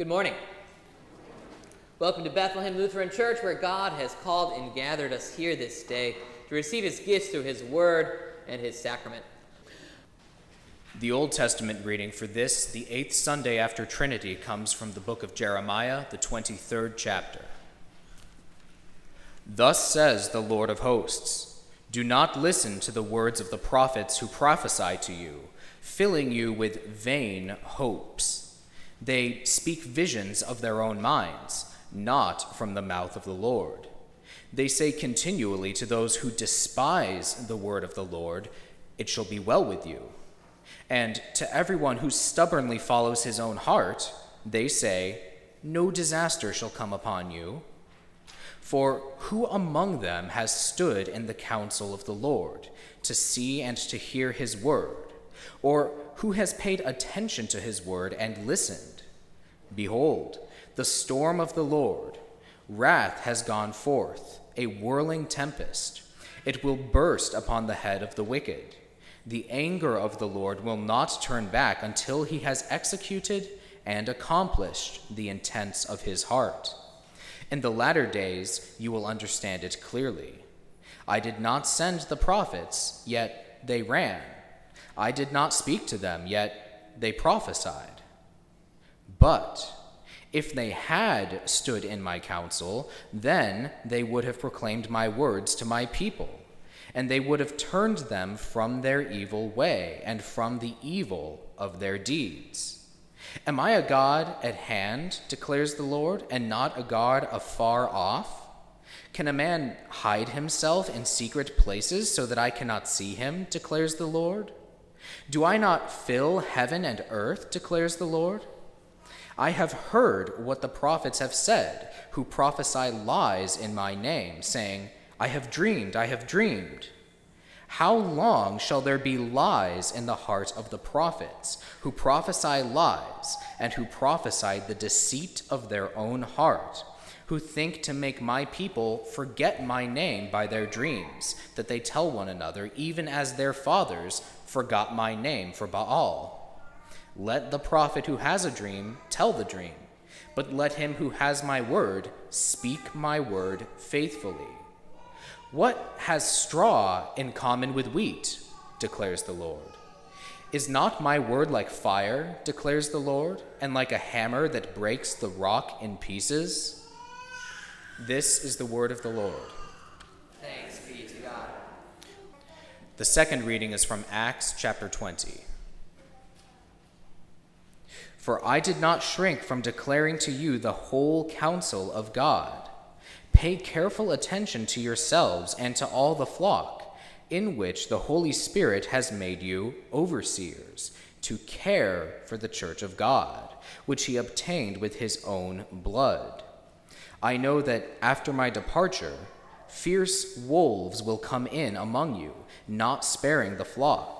Good morning. Welcome to Bethlehem Lutheran Church, where God has called and gathered us here this day to receive his gifts through his word and his sacrament. The Old Testament reading for this, the eighth Sunday after Trinity, comes from the book of Jeremiah, the 23rd chapter. Thus says the Lord of hosts Do not listen to the words of the prophets who prophesy to you, filling you with vain hopes. They speak visions of their own minds, not from the mouth of the Lord. They say continually to those who despise the word of the Lord, It shall be well with you. And to everyone who stubbornly follows his own heart, they say, No disaster shall come upon you. For who among them has stood in the counsel of the Lord to see and to hear his word? Or who has paid attention to his word and listened? Behold, the storm of the Lord, wrath has gone forth, a whirling tempest. It will burst upon the head of the wicked. The anger of the Lord will not turn back until he has executed and accomplished the intents of his heart. In the latter days you will understand it clearly. I did not send the prophets, yet they ran. I did not speak to them, yet they prophesied. But if they had stood in my counsel, then they would have proclaimed my words to my people, and they would have turned them from their evil way and from the evil of their deeds. Am I a God at hand, declares the Lord, and not a God afar off? Can a man hide himself in secret places so that I cannot see him, declares the Lord? Do I not fill heaven and earth, declares the Lord? I have heard what the prophets have said, who prophesy lies in my name, saying, I have dreamed, I have dreamed. How long shall there be lies in the heart of the prophets, who prophesy lies, and who prophesy the deceit of their own heart, who think to make my people forget my name by their dreams, that they tell one another, even as their fathers forgot my name for Baal. Let the prophet who has a dream tell the dream, but let him who has my word speak my word faithfully. What has straw in common with wheat? declares the Lord. Is not my word like fire, declares the Lord, and like a hammer that breaks the rock in pieces? This is the word of the Lord. Thanks be to God. The second reading is from Acts chapter 20. For I did not shrink from declaring to you the whole counsel of God. Pay careful attention to yourselves and to all the flock, in which the Holy Spirit has made you overseers, to care for the church of God, which he obtained with his own blood. I know that after my departure, fierce wolves will come in among you not sparing the flock.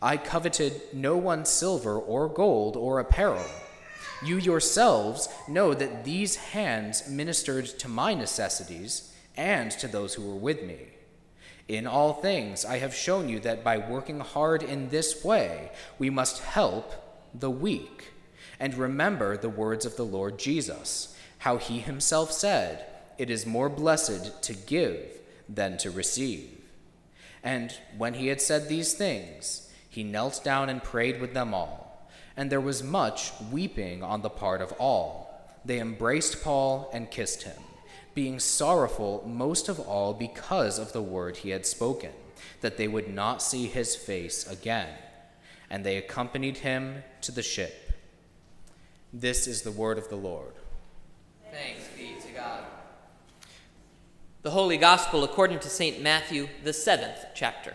I coveted no one's silver or gold or apparel. You yourselves know that these hands ministered to my necessities and to those who were with me. In all things, I have shown you that by working hard in this way, we must help the weak. And remember the words of the Lord Jesus, how he himself said, it is more blessed to give than to receive. And when he had said these things, he knelt down and prayed with them all. And there was much weeping on the part of all. They embraced Paul and kissed him, being sorrowful most of all because of the word he had spoken, that they would not see his face again. And they accompanied him to the ship. This is the word of the Lord. Thanks be to God. The Holy Gospel according to St. Matthew, the seventh chapter.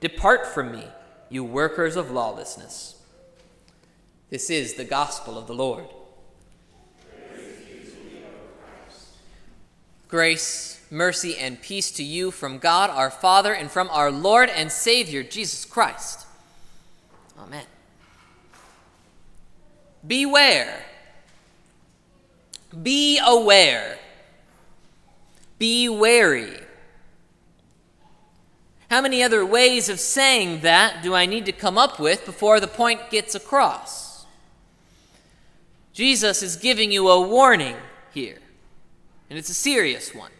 Depart from me, you workers of lawlessness. This is the gospel of the Lord. Grace, mercy, and peace to you from God our Father and from our Lord and Savior Jesus Christ. Amen. Beware. Be aware. Be wary. How many other ways of saying that do I need to come up with before the point gets across? Jesus is giving you a warning here, and it's a serious one.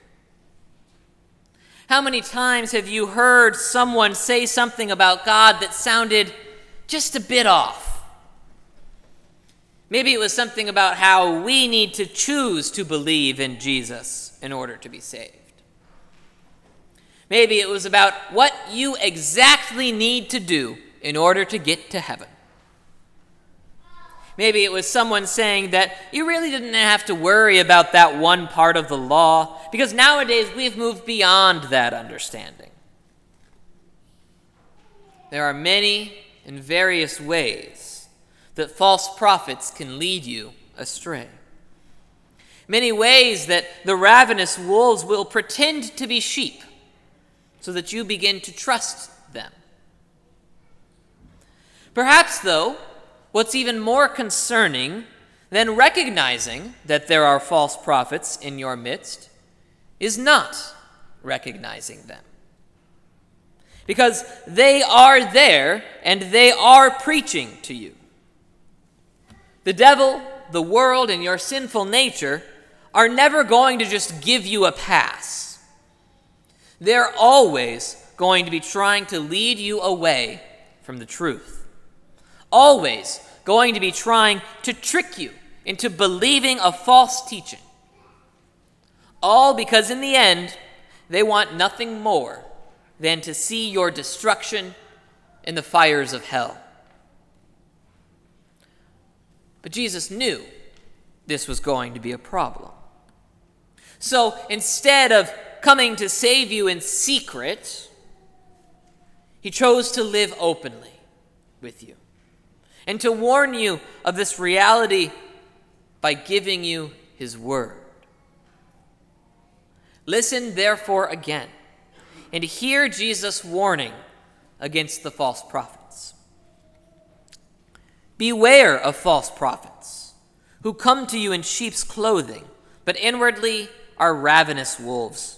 How many times have you heard someone say something about God that sounded just a bit off? Maybe it was something about how we need to choose to believe in Jesus in order to be saved. Maybe it was about what you exactly need to do in order to get to heaven. Maybe it was someone saying that you really didn't have to worry about that one part of the law because nowadays we've moved beyond that understanding. There are many and various ways that false prophets can lead you astray. Many ways that the ravenous wolves will pretend to be sheep so that you begin to trust them. Perhaps, though, what's even more concerning than recognizing that there are false prophets in your midst is not recognizing them. Because they are there and they are preaching to you. The devil, the world, and your sinful nature are never going to just give you a pass they're always going to be trying to lead you away from the truth. Always going to be trying to trick you into believing a false teaching. All because in the end, they want nothing more than to see your destruction in the fires of hell. But Jesus knew this was going to be a problem. So instead of coming to save you in secret, he chose to live openly with you and to warn you of this reality by giving you his word. Listen, therefore, again, and hear Jesus' warning against the false prophets. Beware of false prophets who come to you in sheep's clothing, but inwardly are ravenous wolves.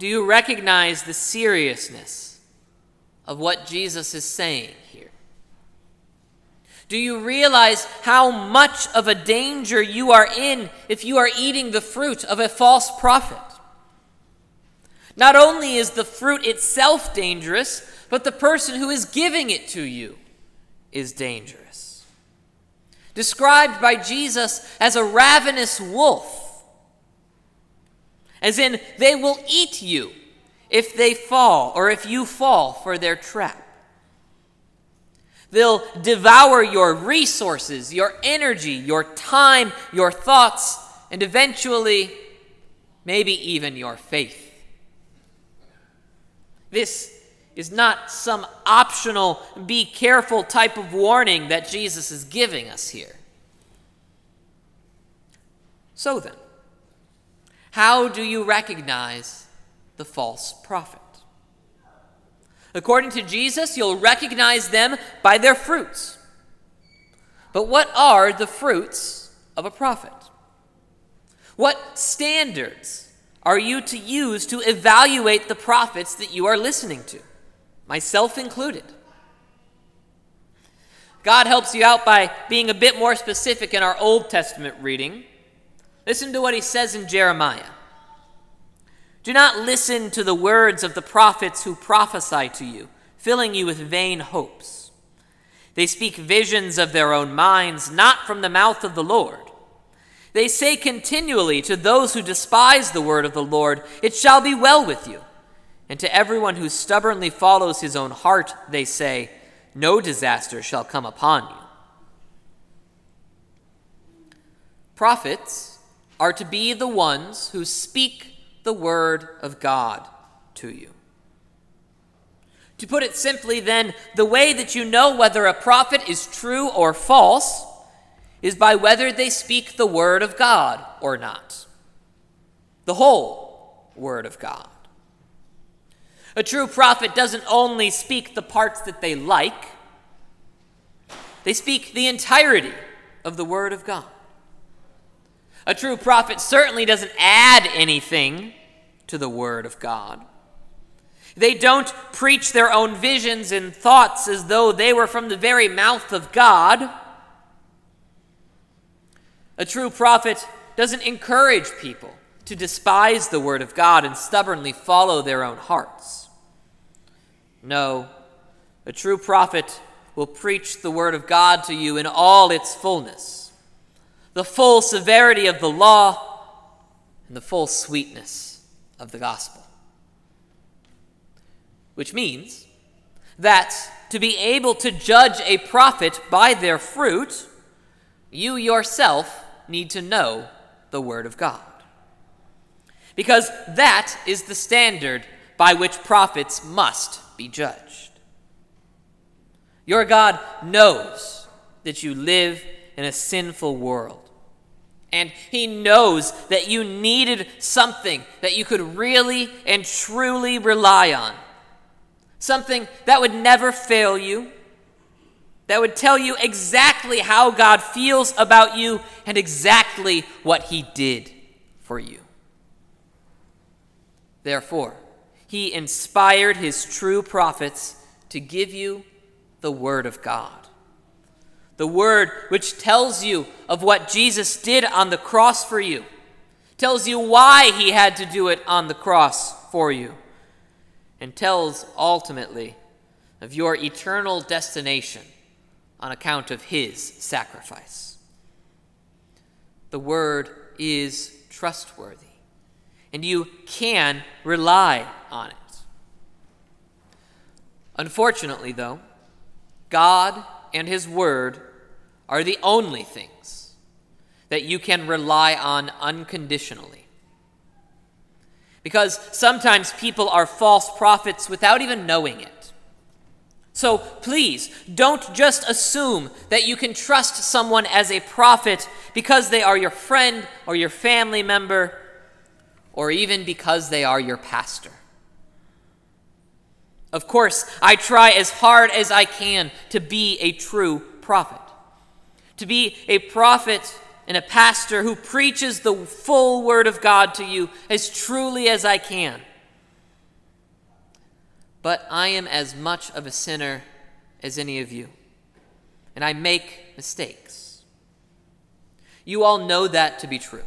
Do you recognize the seriousness of what Jesus is saying here? Do you realize how much of a danger you are in if you are eating the fruit of a false prophet? Not only is the fruit itself dangerous, but the person who is giving it to you is dangerous. Described by Jesus as a ravenous wolf as in, they will eat you if they fall or if you fall for their trap. They'll devour your resources, your energy, your time, your thoughts, and eventually, maybe even your faith. This is not some optional, be careful type of warning that Jesus is giving us here. So then, how do you recognize the false prophet? According to Jesus, you'll recognize them by their fruits. But what are the fruits of a prophet? What standards are you to use to evaluate the prophets that you are listening to, myself included? God helps you out by being a bit more specific in our Old Testament reading. Listen to what he says in Jeremiah. Do not listen to the words of the prophets who prophesy to you, filling you with vain hopes. They speak visions of their own minds, not from the mouth of the Lord. They say continually to those who despise the word of the Lord, It shall be well with you. And to everyone who stubbornly follows his own heart, they say, No disaster shall come upon you. Prophets are to be the ones who speak the word of God to you. To put it simply, then, the way that you know whether a prophet is true or false is by whether they speak the Word of God or not. The whole Word of God. A true prophet doesn't only speak the parts that they like, they speak the entirety of the Word of God. A true prophet certainly doesn't add anything to the Word of God. They don't preach their own visions and thoughts as though they were from the very mouth of God. A true prophet doesn't encourage people to despise the word of God and stubbornly follow their own hearts. No, a true prophet will preach the word of God to you in all its fullness, the full severity of the law, and the full sweetness of the gospel. Which means that to be able to judge a prophet by their fruit, you yourself need to know the Word of God. Because that is the standard by which prophets must be judged. Your God knows that you live in a sinful world. And He knows that you needed something that you could really and truly rely on. Something that would never fail you, that would tell you exactly how God feels about you and exactly what He did for you. Therefore, He inspired His true prophets to give you the Word of God. The Word which tells you of what Jesus did on the cross for you, tells you why He had to do it on the cross for you, and tells ultimately of your eternal destination on account of his sacrifice. The word is trustworthy, and you can rely on it. Unfortunately, though, God and his word are the only things that you can rely on unconditionally. Because sometimes people are false prophets without even knowing it. So please, don't just assume that you can trust someone as a prophet because they are your friend or your family member or even because they are your pastor. Of course, I try as hard as I can to be a true prophet, to be a prophet and a pastor who preaches the full word of God to you as truly as I can but I am as much of a sinner as any of you, and I make mistakes. You all know that to be true,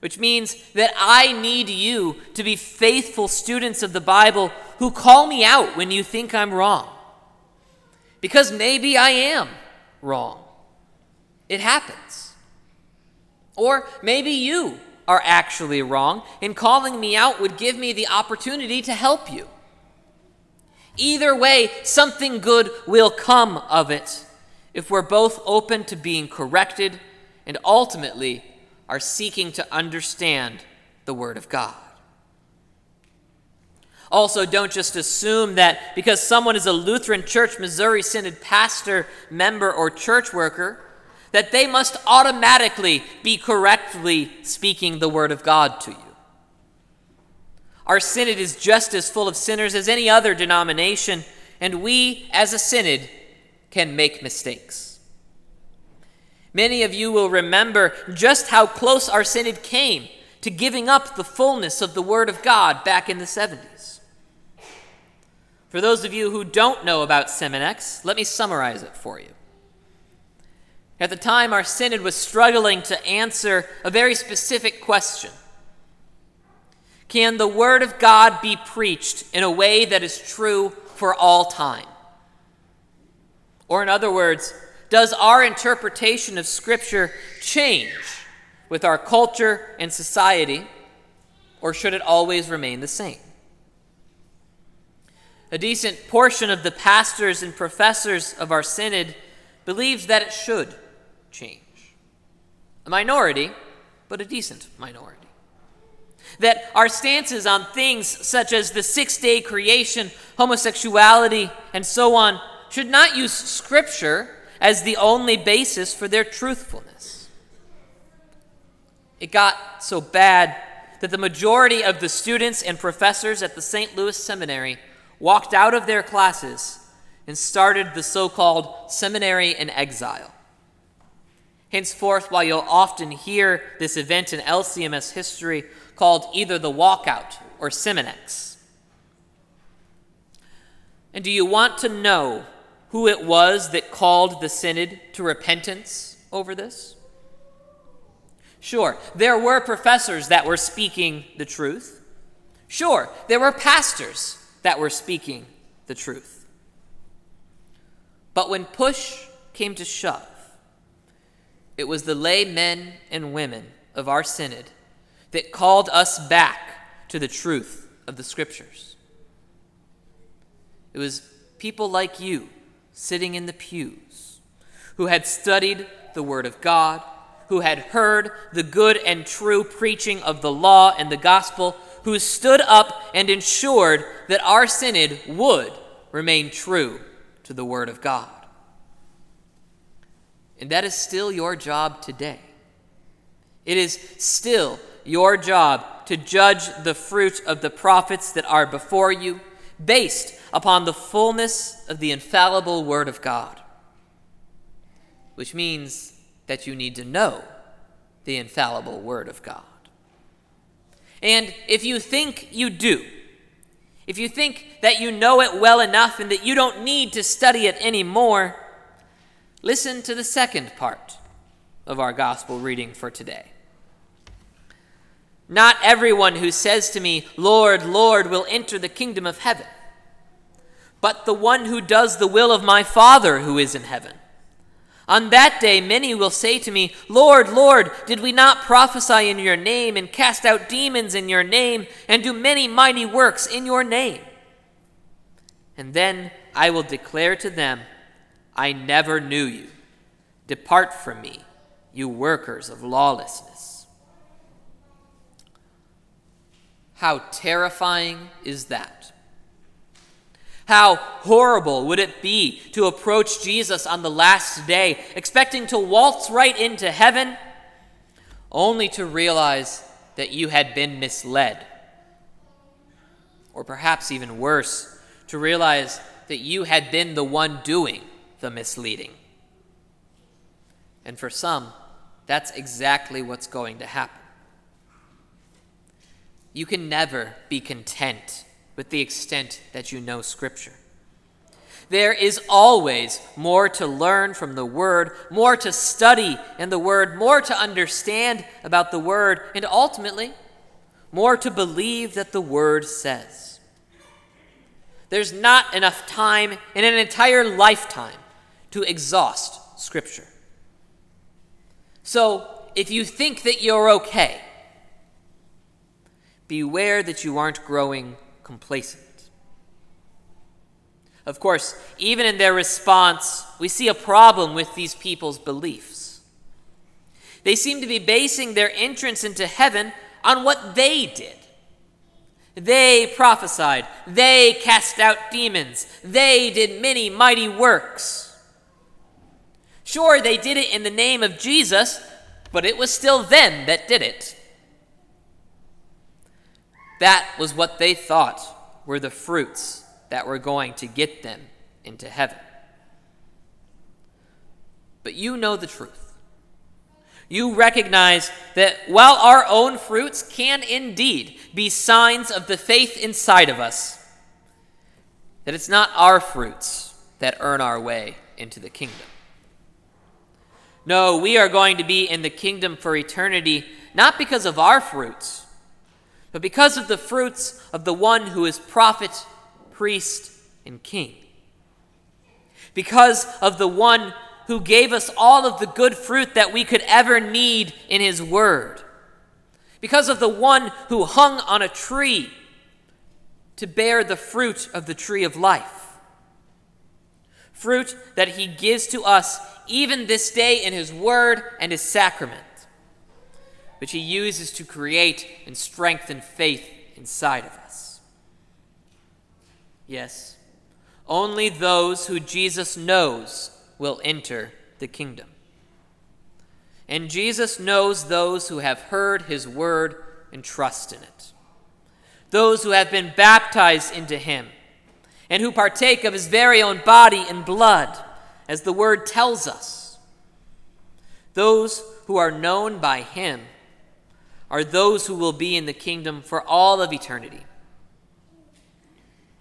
which means that I need you to be faithful students of the Bible who call me out when you think I'm wrong. Because maybe I am wrong. It happens. Or maybe you are actually wrong, and calling me out would give me the opportunity to help you. Either way, something good will come of it if we're both open to being corrected and ultimately are seeking to understand the Word of God. Also, don't just assume that because someone is a Lutheran Church Missouri Synod pastor, member, or church worker, that they must automatically be correctly speaking the Word of God to you. Our synod is just as full of sinners as any other denomination, and we, as a synod, can make mistakes. Many of you will remember just how close our synod came to giving up the fullness of the Word of God back in the 70s. For those of you who don't know about Seminex, let me summarize it for you. At the time, our synod was struggling to answer a very specific question Can the Word of God be preached in a way that is true for all time? Or, in other words, does our interpretation of Scripture change with our culture and society, or should it always remain the same? A decent portion of the pastors and professors of our synod believes that it should change. A minority, but a decent minority. That our stances on things such as the six day creation, homosexuality, and so on should not use Scripture as the only basis for their truthfulness. It got so bad that the majority of the students and professors at the St. Louis Seminary walked out of their classes and started the so called seminary in exile. Henceforth, while you'll often hear this event in LCMS history called either the walkout or Seminex. And do you want to know who it was that called the synod to repentance over this? Sure, there were professors that were speaking the truth. Sure, there were pastors that were speaking the truth. But when push came to shove, it was the lay men and women of our synod that called us back to the truth of the scriptures. It was people like you sitting in the pews who had studied the Word of God, who had heard the good and true preaching of the law and the gospel, who stood up and ensured that our synod would remain true to the Word of God. And that is still your job today. It is still your job to judge the fruit of the prophets that are before you based upon the fullness of the infallible Word of God, which means that you need to know the infallible Word of God. And if you think you do, if you think that you know it well enough and that you don't need to study it anymore, listen to the second part of our gospel reading for today. Not everyone who says to me, Lord, Lord, will enter the kingdom of heaven, but the one who does the will of my Father who is in heaven. On that day, many will say to me, Lord, Lord, did we not prophesy in your name, and cast out demons in your name, and do many mighty works in your name? And then I will declare to them, I never knew you. Depart from me, you workers of lawlessness. How terrifying is that? How horrible would it be to approach Jesus on the last day, expecting to waltz right into heaven, only to realize that you had been misled? Or perhaps even worse, to realize that you had been the one doing the misleading. And for some, that's exactly what's going to happen. You can never be content with the extent that you know Scripture. There is always more to learn from the Word, more to study in the Word, more to understand about the Word, and ultimately, more to believe that the Word says. There's not enough time in an entire lifetime to exhaust Scripture. So, if you think that you're okay, beware that you aren't growing complacent. Of course, even in their response, we see a problem with these people's beliefs. They seem to be basing their entrance into heaven on what they did. They prophesied, they cast out demons, they did many mighty works. Sure, they did it in the name of Jesus, but it was still them that did it. That was what they thought were the fruits that were going to get them into heaven. But you know the truth. You recognize that while our own fruits can indeed be signs of the faith inside of us, that it's not our fruits that earn our way into the kingdom. No, we are going to be in the kingdom for eternity not because of our fruits, but because of the fruits of the one who is prophet, priest, and king. Because of the one who gave us all of the good fruit that we could ever need in his word. Because of the one who hung on a tree to bear the fruit of the tree of life. Fruit that he gives to us even this day in his word and his sacrament, which he uses to create and strengthen faith inside of us. Yes, only those who Jesus knows will enter the kingdom. And Jesus knows those who have heard his word and trust in it, those who have been baptized into him, and who partake of his very own body and blood, as the word tells us. Those who are known by him are those who will be in the kingdom for all of eternity.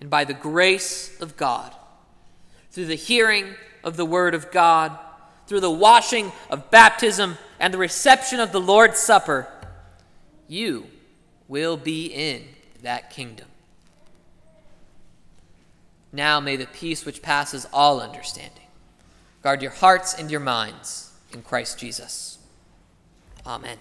And by the grace of God, through the hearing of the Word of God, through the washing of baptism and the reception of the Lord's Supper, you will be in that kingdom. Now may the peace which passes all understanding guard your hearts and your minds in Christ Jesus. Amen.